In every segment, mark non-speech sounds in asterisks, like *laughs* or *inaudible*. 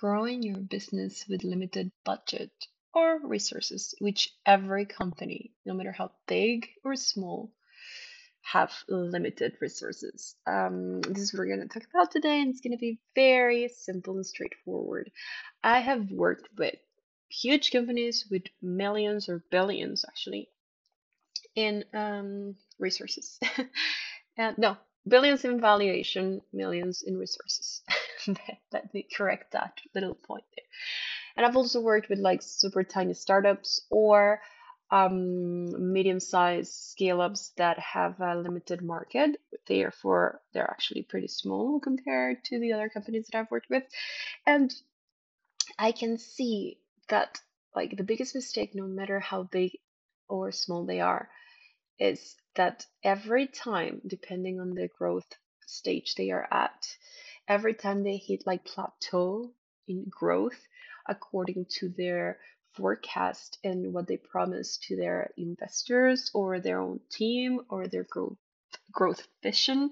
growing your business with limited budget or resources, which every company, no matter how big or small, have limited resources. Um, this is what we're going to talk about today, and it's going to be very simple and straightforward. I have worked with huge companies with millions or billions actually in um, resources. *laughs* and no, billions in valuation, millions in resources. *laughs* *laughs* Let me correct that little point there. And I've also worked with like super tiny startups or um, medium-sized scale-ups that have a limited market. Therefore, they're actually pretty small compared to the other companies that I've worked with. And I can see that like the biggest mistake, no matter how big or small they are, is that every time, depending on the growth stage they are at, every time they hit like plateau in growth according to their forecast and what they promise to their investors or their own team or their growth growth vision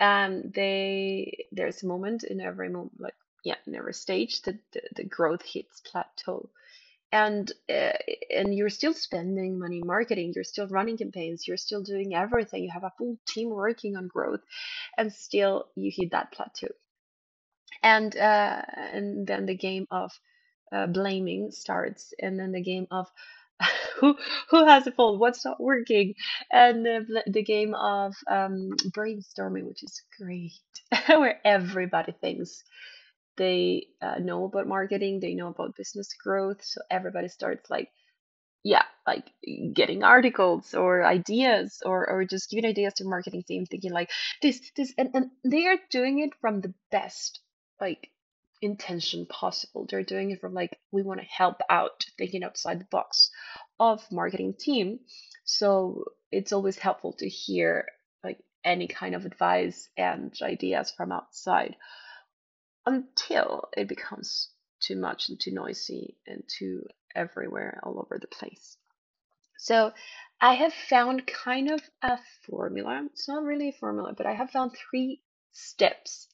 um they there's a moment in every moment like yeah in every stage that the, the growth hits plateau. And uh, and you're still spending money marketing you're still running campaigns you're still doing everything you have a full team working on growth and still you hit that plateau and uh, and then the game of uh, blaming starts and then the game of *laughs* who who has a fault what's not working and the, the game of um, brainstorming which is great *laughs* where everybody thinks they uh, know about marketing they know about business growth so everybody starts like yeah like getting articles or ideas or or just giving ideas to marketing team thinking like this this and, and they are doing it from the best like intention possible they're doing it from like we want to help out thinking outside the box of marketing team so it's always helpful to hear like any kind of advice and ideas from outside until it becomes too much and too noisy and too everywhere all over the place. So I have found kind of a formula. It's not really a formula, but I have found three steps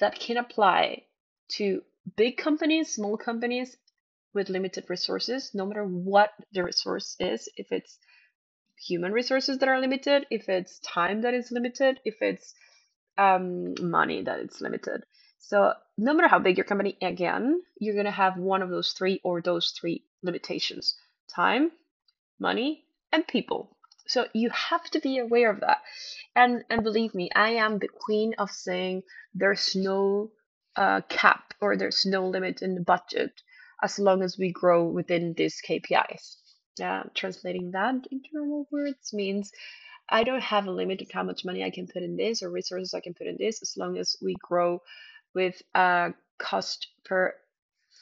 that can apply to big companies, small companies with limited resources, no matter what the resource is, if it's human resources that are limited, if it's time that is limited, if it's um, money that is limited. So no matter how big your company, again, you're gonna have one of those three or those three limitations: time, money, and people. So you have to be aware of that. And and believe me, I am the queen of saying there's no uh, cap or there's no limit in the budget as long as we grow within these KPIs. Uh, translating that into normal words means I don't have a limit of how much money I can put in this or resources I can put in this as long as we grow with a cost per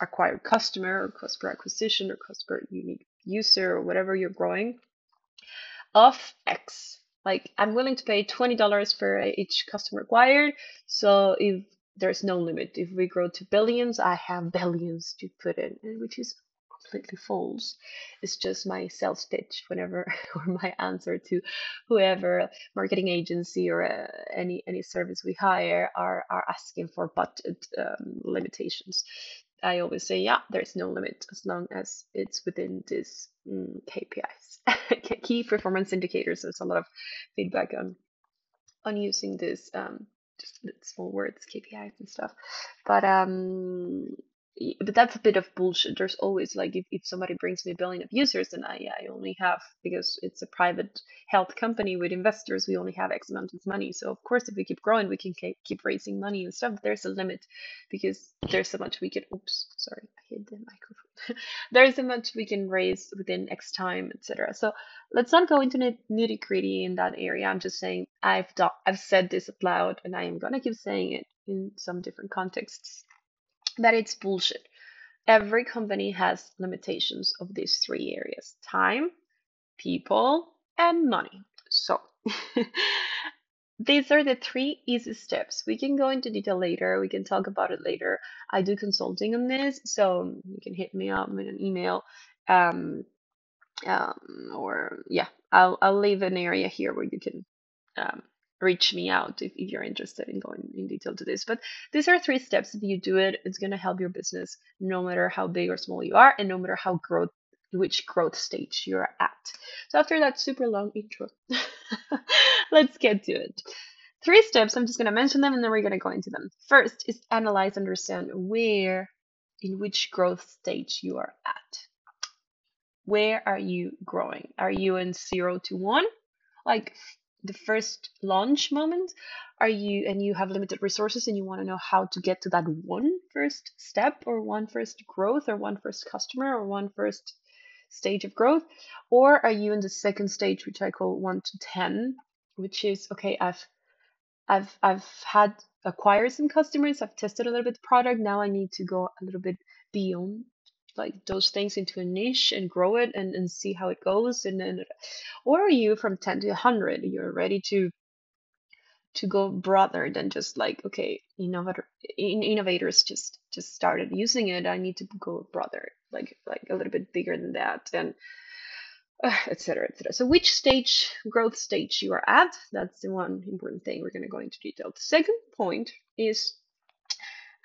acquired customer or cost per acquisition or cost per unique user or whatever you're growing of X. Like I'm willing to pay $20 for each customer acquired. So if there's no limit, if we grow to billions, I have *laughs* billions to put in, which is completely false. It's just my sales pitch whenever *laughs* or my answer to whoever marketing agency or uh, any any service we hire are are asking for budget um, limitations. I always say, yeah, there's no limit as long as it's within this mm, KPIs, *laughs* key performance indicators. There's a lot of feedback on on using this um, just small words, KPIs and stuff. But um, but that's a bit of bullshit. There's always like if, if somebody brings me a billion of users, then I I only have because it's a private health company with investors, we only have X amount of money. So of course, if we keep growing, we can keep raising money and stuff. There's a limit because there's so much we can. Oops, sorry, I hit the microphone. *laughs* there's so much we can raise within X time, etc. So let's not go into nitty gritty in that area. I'm just saying I've done, I've said this out loud, and I am gonna keep saying it in some different contexts that it's bullshit. Every company has limitations of these three areas time, people, and money. So, *laughs* these are the three easy steps. We can go into detail later, we can talk about it later. I do consulting on this, so you can hit me up with an email. Um, um, or yeah, I'll, I'll leave an area here where you can um, reach me out if, if you're interested in going in detail to this. But these are three steps. If you do it, it's going to help your business no matter how big or small you are and no matter how growth which growth stage you're at. So after that super long intro, *laughs* let's get to it. Three steps, I'm just going to mention them and then we're going to go into them. First is analyze, understand where, in which growth stage you are at. Where are you growing? Are you in zero to one? Like the first launch moment? Are you and you have limited resources and you want to know how to get to that one first step or one first growth or one first customer or one first stage of growth? Or are you in the second stage which i call 1 to 10 which is okay i've i've i've had acquired some customers i've tested a little bit product now i need to go a little bit beyond like those things into a niche and grow it and, and see how it goes and then or are you from 10 to 100 you're ready to to go broader than just like okay innovator in, innovators just just started using it i need to go broader like like a little bit bigger than that and *sighs* etc etc so which stage growth stage you are at that's the one important thing we're going to go into detail. The second point is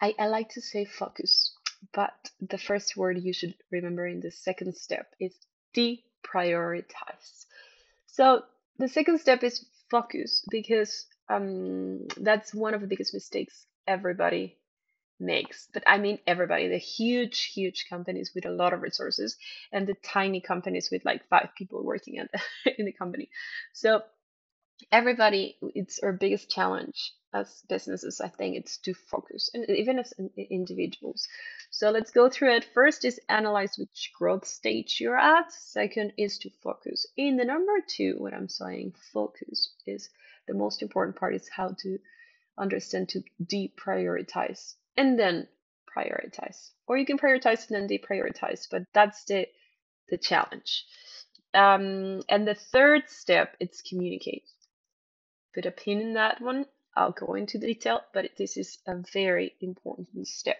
I, I like to say focus but the first word you should remember in the second step is deprioritize. So the second step is focus because um, that's one of the biggest mistakes everybody makes. But I mean everybody, the huge, huge companies with a lot of resources and the tiny companies with like five people working at *laughs* in the company. So everybody, it's our biggest challenge as businesses. I think it's to focus, and even as individuals. So let's go through it. First is analyze which growth stage you're at. Second is to focus. In the number two, what I'm saying, focus is the most important part is how to understand to deprioritize and then prioritize. Or you can prioritize and then deprioritize, but that's the the challenge. Um, and the third step, it's communicate. Put a pin in that one I'll go into detail, but this is a very important step.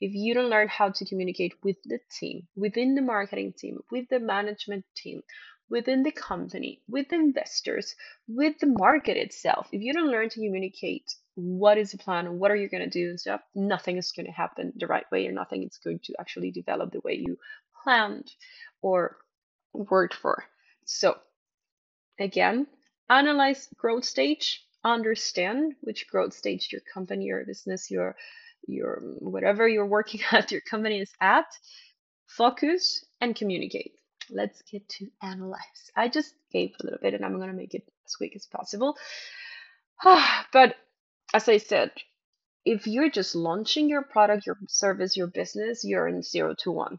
If you don't learn how to communicate with the team, within the marketing team, with the management team, within the company, with the investors, with the market itself, if you don't learn to communicate what is the plan what are you going to do and stuff, nothing is going to happen the right way or nothing is going to actually develop the way you planned or worked for. So, again, analyze growth stage understand which growth stage your company your business your your whatever you're working *laughs* at your company is at focus and communicate. Let's get to analyze. I just gave a little bit and i'm going to make it as quick as possible. *sighs* But as i said if you're just launching your product your service your business you're in zero to one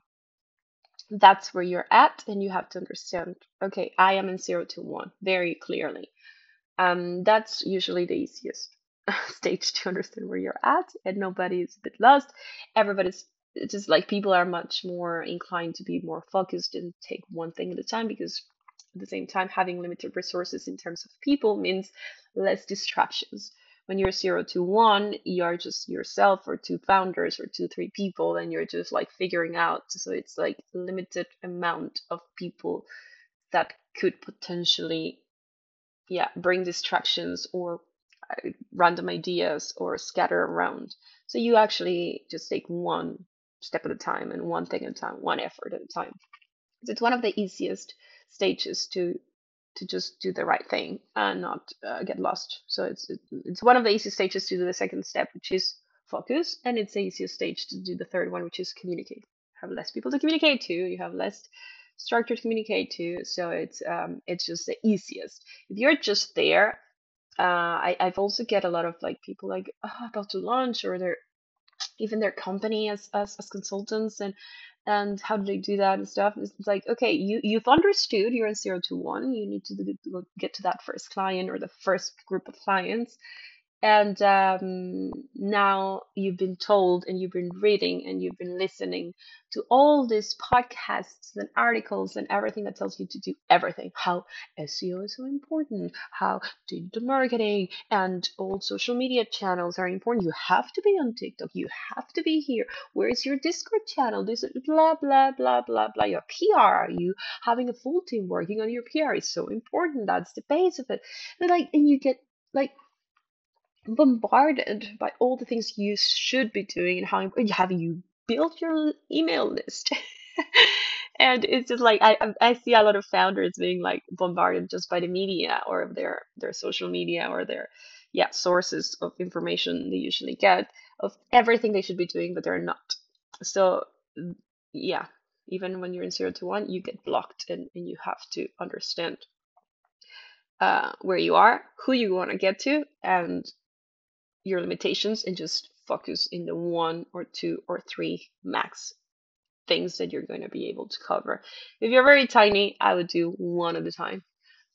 that's where you're at and you have to understand okay i am in zero to one very clearly um, that's usually the easiest *laughs* stage to understand where you're at, and nobody is a bit lost. Everybody's it's just like people are much more inclined to be more focused and take one thing at a time because at the same time having limited resources in terms of people means less distractions when you're zero to one you're just yourself or two founders or two three people and you're just like figuring out so it's like limited amount of people that could potentially yeah bring distractions or uh, random ideas or scatter around. So you actually just take one step at a time and one thing at a time one effort at a time. So it's one of the easiest stages to to just do the right thing and not uh, get lost so it's it's one of the easiest stages to do the second step which is focus and it's the easiest stage to do the third one which is communicate have less people to communicate to you have less structure to communicate to. So it's um, it's just the easiest. If you're just there, uh, I, I've also get a lot of like people like oh, about to launch or they're even their company as, as as consultants and and how do they do that and stuff. It's like okay, you you've understood you're in zero to one. You need to get to that first client or the first group of clients and um, now you've been told and you've been reading and you've been listening to all these podcasts and articles and everything that tells you to do everything. How seo is so important. How digital marketing and all social media channels are important. You have to be on tiktok. You have to be here. Where is your discord channel? This blah blah blah blah blah. Your pr are you having a full team working on your pr is so important. That's the base of it. And like and you get like bombarded by all the things you should be doing and how have you built your email list. *laughs* And it's just like I I see a lot of founders being like bombarded just by the media or their their social media or their yeah sources of information they usually get of everything they should be doing but they're not. So yeah even when you're in zero to one you get blocked and, and you have to understand uh, where you are who you want to get to and your limitations and just focus in the one or two or three max things that you're going to be able to cover. If you're very tiny, I would do one at a time.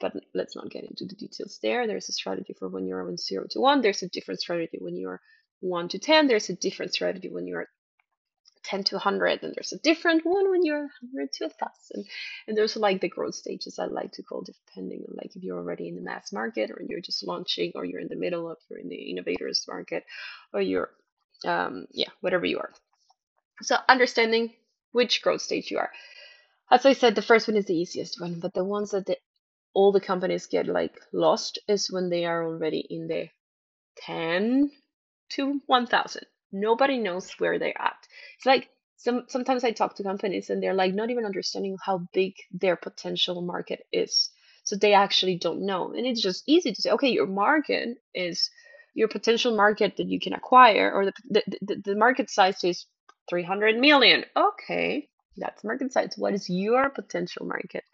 But let's not get into the details there. There's a strategy for when you're on zero to one. There's a different strategy when you're one to 10. There's a different strategy when you're 10 to 100 and there's a different one when you're 100 to 1000 and there's like the growth stages i like to call depending on like if you're already in the mass market or you're just launching or you're in the middle of you're in the innovators market or you're um yeah whatever you are. So understanding which growth stage you are. As i said the first one is the easiest one but the ones that the, all the companies get like lost is when they are already in the 10 to 1000 nobody knows where they're at it's like some sometimes i talk to companies and they're like not even understanding how big their potential market is. So they actually don't know. And it's just easy to say okay your market is your potential market that you can acquire or the the, the, market size is 300 million. Okay that's market size. What is your potential market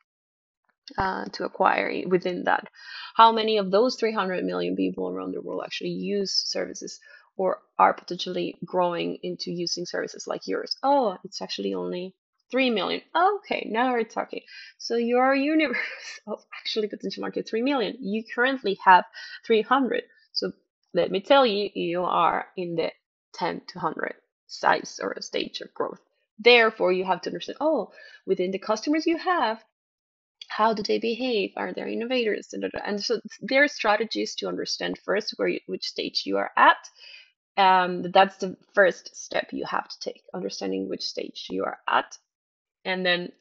uh, to acquire within that? How many of those 300 million people around the world actually use services or are potentially growing into using services like yours. Oh, it's actually only 3 million. Okay, now we're talking. So your universe *laughs* of actually potential market 3 million. You currently have 300. So let me tell you, you are in the 10 to 100 size or a stage of growth. Therefore, you have to understand, oh, within the customers you have, how do they behave? Are there innovators? And so there are strategies to understand first where you, which stage you are at um, that's the first step you have to take, understanding which stage you are at. And then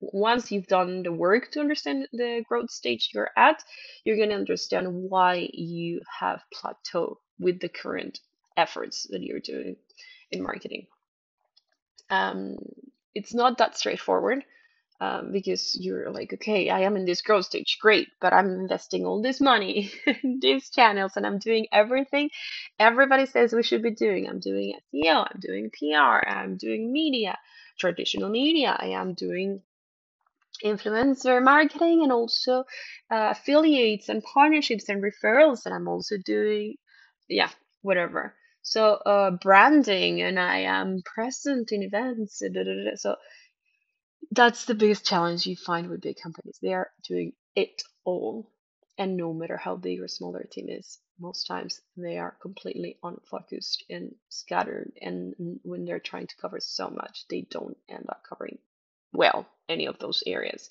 once you've done the work to understand the growth stage you're at, you're going to understand why you have plateau with the current efforts that you're doing in marketing. Um, it's not that straightforward um, because you're like, okay, I am in this growth stage, great, but I'm investing all this money *laughs* in these channels and I'm doing everything everybody says we should be doing. I'm doing SEO, I'm doing PR, I'm doing media, traditional media, I am doing influencer marketing and also uh, affiliates and partnerships and referrals, and I'm also doing, yeah, whatever. So uh, branding, and I am present in events. So that's the biggest challenge you find with big companies. They are doing it all. And no matter how big or small their team is, most times they are completely unfocused and scattered. And when they're trying to cover so much, they don't end up covering well any of those areas.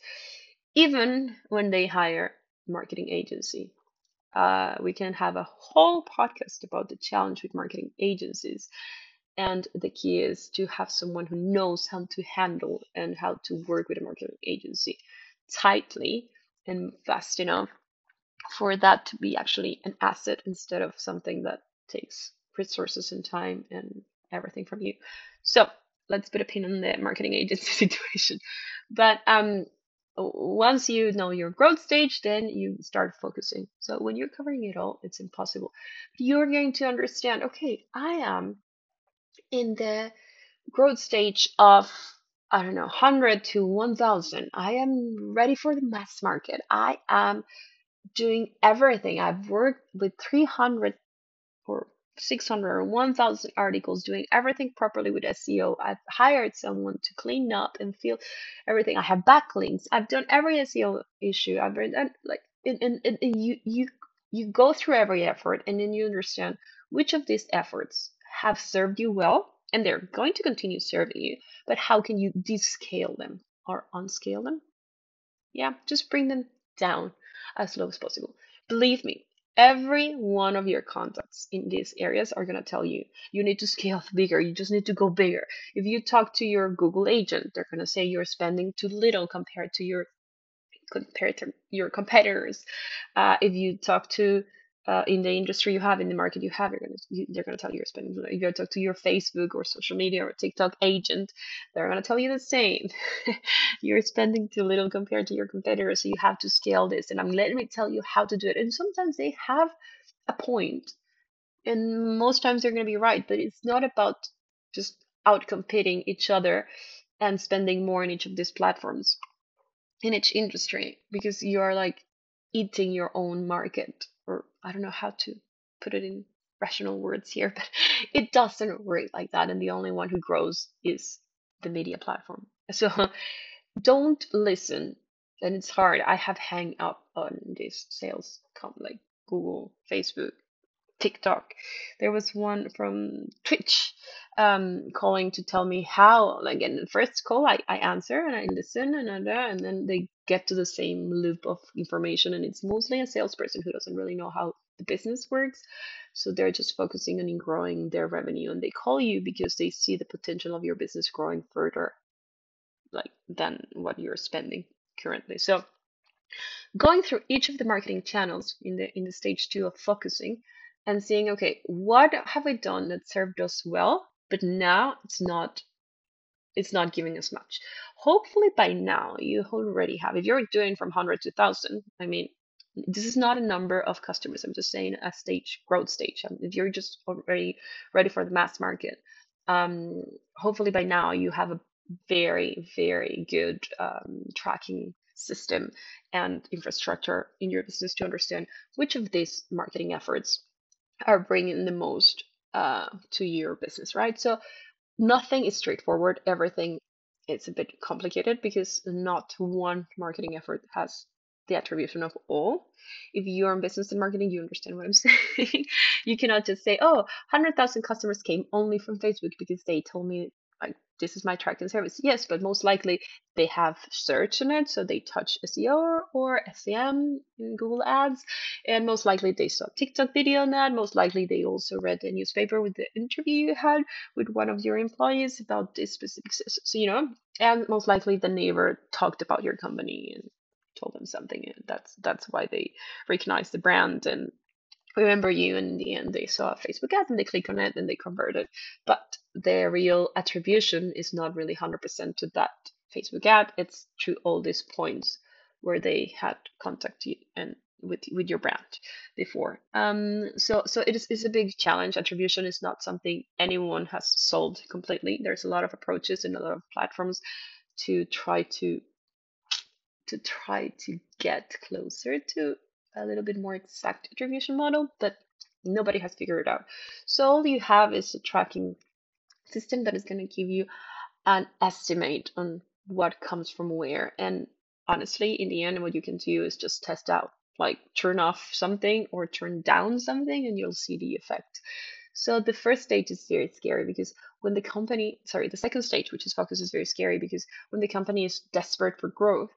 Even when they hire marketing agency, uh, we can have a whole podcast about the challenge with marketing agencies and the key is to have someone who knows how to handle and how to work with a marketing agency tightly and fast enough for that to be actually an asset instead of something that takes resources and time and everything from you. So let's put a pin on the marketing *laughs* agency situation. But um, once you know your growth stage, then you start focusing. So when you're covering it all, it's impossible. You're going to understand, okay, I am in the growth stage of I don't know, 100 to 1000. I am ready for the mass market. I am doing everything. I've worked with 300 or 600 or 1000 articles, doing everything properly with SEO. I've hired someone to clean up and fill everything. I have backlinks. I've done every SEO issue. I've done like, and, and, and you, you, you go through every effort and then you understand which of these efforts have served you well and they're going to continue serving you, but how can you descale them or unscale them? Yeah, just bring them down as low as possible. Believe me, every one of your contacts in these areas are going to tell you you need to scale bigger you just need to go bigger if you talk to your google agent they're going to say you're spending too little compared to your compared to your competitors uh, if you talk to uh, in the industry you have, in the market you have, you're gonna you, they're gonna tell you you're spending. If you talk to your Facebook or social media or TikTok agent, they're gonna tell you the same. *laughs* you're spending too little compared to your competitors, so you have to scale this. And I'm letting me tell you how to do it. And sometimes they have a point, and most times they're gonna be right. But it's not about just out competing each other and spending more in each of these platforms in each industry because you are like eating your own market or I don't know how to put it in rational words here, *laughs* but it doesn't work like that. And the only one who grows is the media platform. *laughs* So don't listen. And it's hard. I have hang up on this sales com like Google, Facebook, TikTok. There was one from Twitch um, calling to tell me how, like in the first call, I, I answer and I listen and, and then they get to the same loop of information. And it's mostly a salesperson who doesn't really know how the business works. So they're just focusing on growing their revenue and they call you because they see the potential of your business growing further like than what you're spending currently. So going through each of the marketing channels in the in the stage two of focusing and seeing okay what have i done that served us well but now it's not it's not giving us much. Hopefully by now you already have if you're doing from 100 to 1000 i mean this is not a number of customers. I'm just saying a stage growth stage. Um, if you're just already ready for the mass market um, hopefully by now you have a very very good um, tracking system and infrastructure in your business to understand which of these marketing efforts are bringing the most uh, to your business, right? So nothing is straightforward. Everything is a bit complicated because not one marketing effort has the attribution of all. If you're in business and marketing, you understand what I'm *laughs* saying. you cannot just say, oh, 100,000 customers came only from Facebook because they told me this is my tracking service. Yes, but most likely they have search in it, so they touch SEO or SEM in Google Ads, and most likely they saw TikTok video on that. Most likely they also read the newspaper with the interview you had with one of your employees about this specific, so you know, and most likely the neighbor talked about your company and told them something. And that's that's why they recognize the brand and remember you and in the end they saw a facebook ad and they click on it and they converted but their real attribution is not really 100% to that facebook ad. It's to all these points where they had contact you and with with your brand before. Um so so it is it's a big challenge. Attribution is not something anyone has solved completely. There's a lot of approaches and a lot of platforms to try to to try to get closer to a little bit more exact attribution model, but nobody has figured it out. So all you have is a tracking system that is going to give you an estimate on what comes from where. And honestly, in the end, what you can do is just test out, like turn off something or turn down something, and you'll see the effect. So the first stage is very scary because when the company, sorry, the second stage, which is focus, is very scary because when the company is desperate for growth,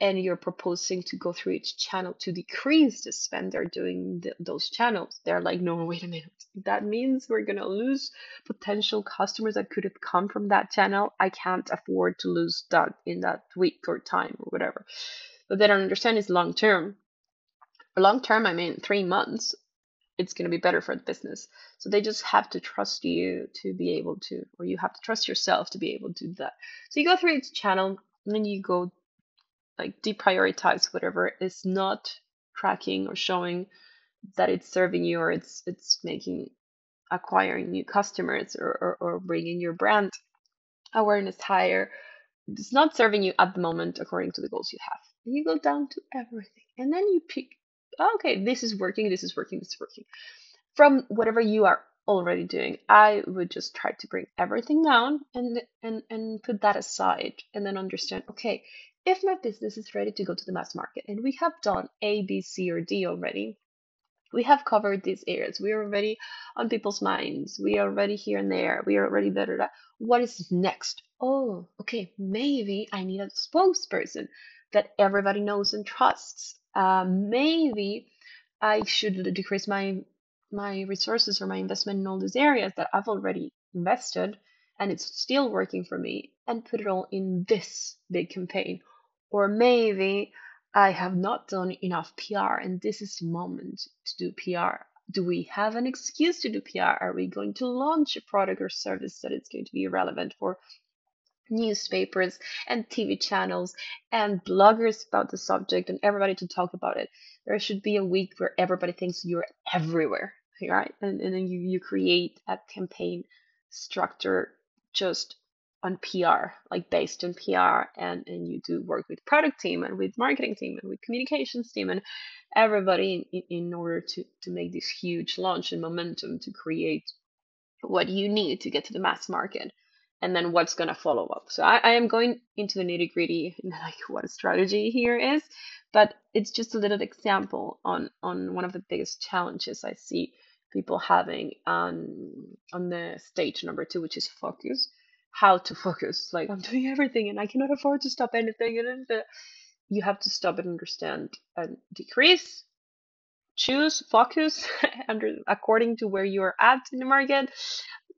and you're proposing to go through each channel to decrease the spend they're doing the, those channels. They're like no wait a minute. That means we're going to lose potential customers that could have come from that channel. I can't afford to lose that in that week or time or whatever. But they don't understand is long term. Long term i mean three months it's going to be better for the business. So they just have to trust you to be able to or you have to trust yourself to be able to do that. So you go through each channel and then you go like deprioritize whatever is not tracking or showing that it's serving you or it's it's making acquiring new customers or, or, or bringing your brand awareness higher it's not serving you at the moment according to the goals you have. You go down to everything. And then you pick oh, okay this is working this is working this is working. From whatever you are already doing i would just try to bring everything down and and and put that aside and then understand okay if my business is ready to go to the mass market and we have done A, B, C, or D already, we have covered these areas. We are already on people's minds. We are already here and there. We are already da. What is next? Oh, okay, maybe I need a spokesperson that everybody knows and trusts. Uh, maybe I should decrease my my resources or my investment in all these areas that I've already invested and it's still working for me and put it all in this big campaign or maybe I have not done enough PR, and this is the moment to do PR. Do we have an excuse to do PR? Are we going to launch a product or service that is going to be relevant for newspapers and TV channels and bloggers about the subject and everybody to talk about it? There should be a week where everybody thinks you're everywhere, right? And, and then you, you create a campaign structure just on PR, like based on PR, and and you do work with product team and with marketing team and with communications team and everybody in, in order to to make this huge launch and momentum to create what you need to get to the mass market and then what's going to follow up. So I, I am going into the nitty gritty *laughs* like what a strategy here is but it's just a little example on on one of the biggest challenges i see people having on on the stage number two which is focus how to focus. Like I'm doing everything and I cannot afford to stop anything. And you have to stop and understand and decrease, choose, focus *laughs* under according to where you're at in the market.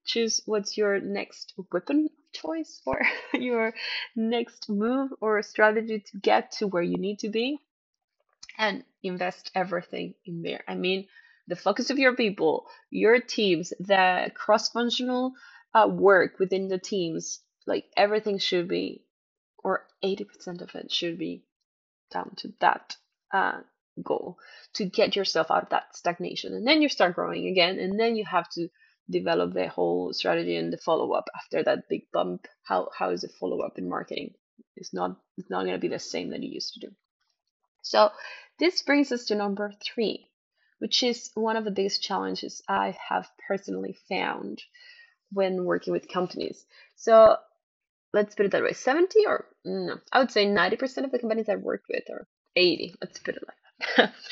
Choose what's your next weapon of choice or *laughs* your next move or strategy to get to where you need to be and invest everything in there. I mean, the focus of your people, your teams, the cross functional uh, work within the teams, like everything should be, or 80% of it should be down to that uh, goal to get yourself out of that stagnation. And then you start growing again, and then you have to develop the whole strategy and the follow up after that big bump. How how is the follow up in marketing? It's not it's not going to be the same that you used to do. So this brings us to number three, which is one of the biggest challenges I have personally found when working with companies. So let's put it that way. 70 or no, I would say 90% of the companies I've worked with, or 80, let's put it like that. *laughs*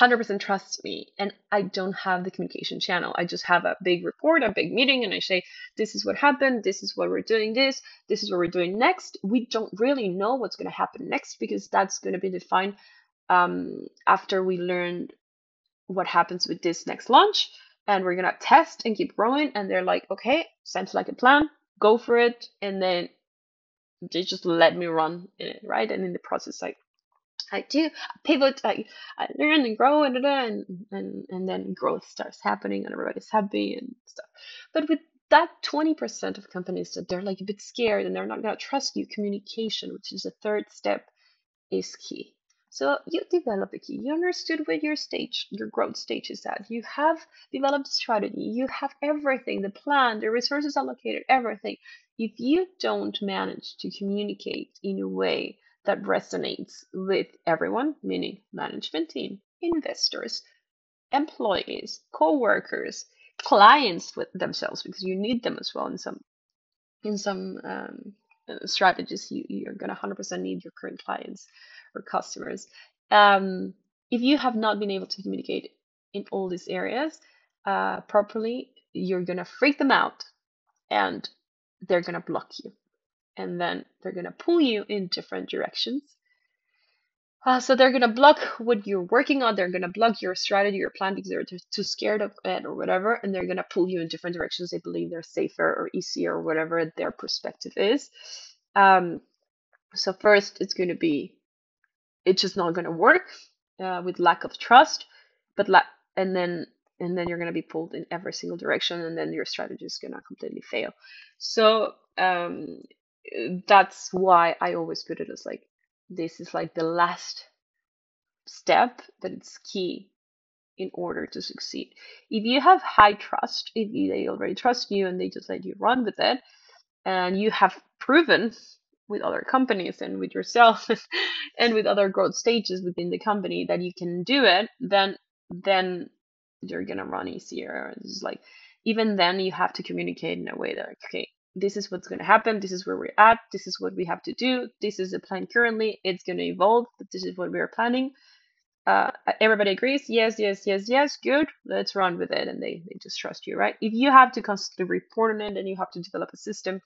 100% trust me and i don't have the communication channel. I just have a big report a big meeting and i say this is what happened. This is what we're doing this. This is what we're doing next. We don't really know what's going to happen next because that's going to be defined um, after we learn what happens with this next launch and we're gonna test and keep growing. And they're like, okay, sounds like a plan, go for it. And then they just let me run in it, right? And in the process, like I do, I pivot, I, I learn and grow, and, and and and then growth starts happening, and everybody's happy and stuff. But with that 20% of companies that they're like a bit scared and they're not gonna trust you, communication, which is the third step, is key. So you develop a key. You understood where your stage, your growth stage is at. You have developed a strategy. You have everything, the plan, the resources allocated, everything. If you don't manage to communicate in a way that resonates with everyone, meaning management team, investors, employees, co-workers, clients with themselves, because you need them as well in some in some um, strategies. You you're gonna 100% need your current clients or customers. Um, if you have not been able to communicate in all these areas uh, properly, you're gonna freak them out, and they're gonna block you, and then they're gonna pull you in different directions. Uh, so they're gonna block what you're working on. They're gonna block your strategy, your plan because they're too scared of it or whatever, and they're gonna pull you in different directions. They believe they're safer or easier or whatever their perspective is. Um, so first, it's going to be it's just not going to work uh, with lack of trust but la- and then and then you're going to be pulled in every single direction and then your strategy is going to completely fail. So um, that's why i always put it as like this is like the last step but it's key in order to succeed. If you have high trust if they already trust you and they just let you run with it and you have proven with other companies and with yourself *laughs* and with other growth stages within the company that you can do it, then then you're gonna run easier. It's like even then you have to communicate in a way that okay, this is what's gonna happen, this is where we're at, this is what we have to do, this is the plan currently, it's gonna evolve, but this is what we're planning. Uh, everybody agrees, yes, yes, yes, yes, good, let's run with it, and they, they just trust you, right? If you have to constantly report on it and you have to develop a system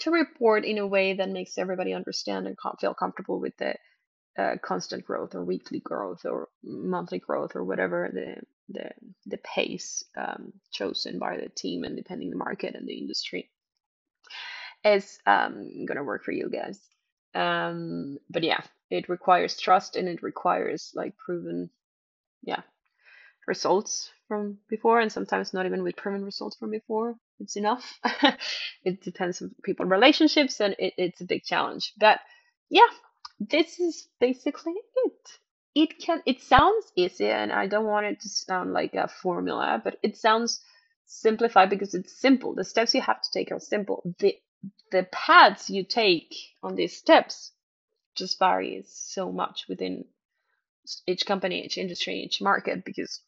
to report in a way that makes everybody understand and feel comfortable with the uh, constant growth or weekly growth or monthly growth or whatever the the, the pace um, chosen by the team and depending the market and the industry is um, gonna work for you guys. Um, but yeah, it requires trust and it requires like proven yeah results from before and sometimes not even with proven results from before it's enough. *laughs* It depends on people relationships and it, it's a big challenge. But yeah this is basically it. It can it sounds easy and i don't want it to sound like a formula but it sounds simplified because it's simple. The steps you have to take are simple. The the paths you take on these steps just varies so much within each company each industry each market because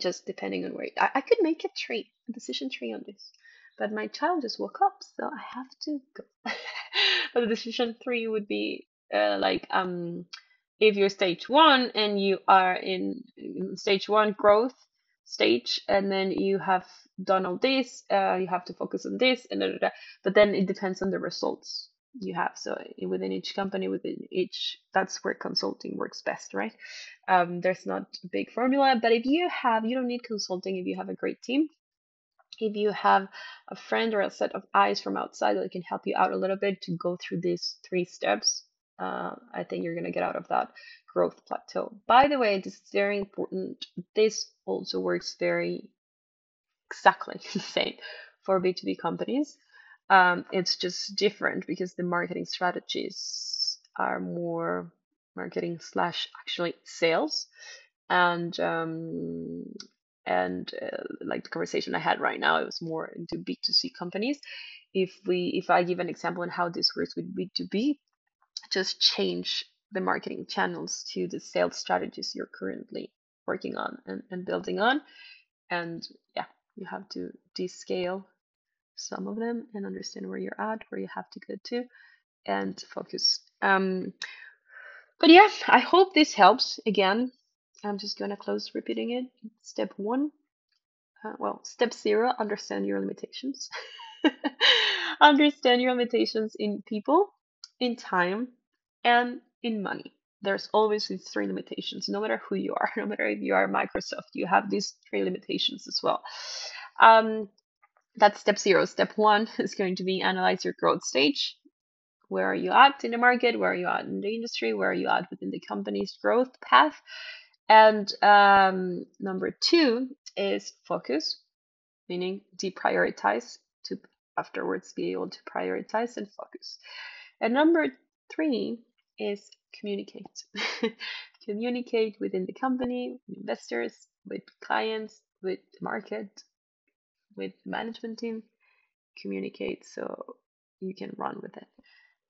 just depending on where I, I could make a tree a decision tree on this but my child just woke up so i have to go *laughs* but the decision tree would be uh, like um if you're stage one and you are in, in stage one growth stage and then you have done all this uh, you have to focus on this and da, da, da. but then it depends on the results you have so within each company within each that's where consulting works best right um, there's not a big formula but if you have you don't need consulting if you have a great team if you have a friend or a set of eyes from outside that can help you out a little bit to go through these three steps uh, I think you're going to get out of that growth plateau. By the way, this is very important. This also works very exactly *laughs* the same for B2B companies. Um, it's just different because the marketing strategies are more marketing slash actually sales and um, and uh, like the conversation I had right now, it was more into B2C companies. If we if I give an example on how this works with B2B, just change the marketing channels to the sales strategies you're currently working on and, and building on. And yeah, you have to descale some of them and understand where you're at, where you have to get to, and focus. Um, but yeah, I hope this helps. Again, I'm just gonna close repeating it. Step one, uh, well, step zero, understand your limitations. *laughs* understand your limitations in people, in time, and in money. There's always these three limitations, no matter who you are, *laughs* no matter if you are Microsoft, you have these three limitations as well. Um, that's step zero. Step one *laughs* is going to be analyze your growth stage. Where are you at in the market? Where are you at in the industry? Where are you at within the company's growth path? And um, number two is focus, meaning deprioritize to afterwards be able to prioritize and focus. And number three is communicate. *laughs* communicate within the company, investors, with clients, with the market, with the management team. Communicate so you can run with it.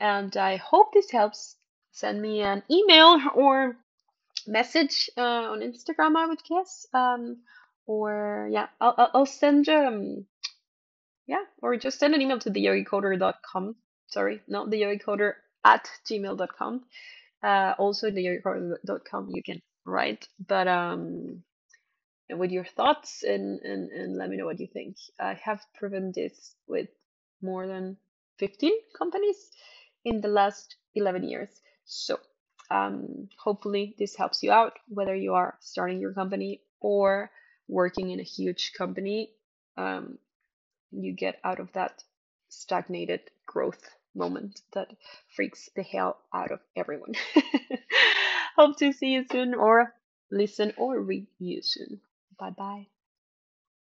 And I hope this helps. Send me an email or message uh, on Instagram, I would guess. Um, or yeah, I'll, I'll send um yeah, or just send an email to theyogicoder.com. Sorry, not the at gmail.com. Uh, also, theyogicoder.com you can write, but um, with your thoughts and, and, and let me know what you think. I have proven this with more than 15 companies in the last 11 years. So, um, hopefully, this helps you out whether you are starting your company or working in a huge company. Um, you get out of that stagnated growth moment that freaks the hell out of everyone. *laughs* Hope to see you soon or listen or read you soon. 拜拜。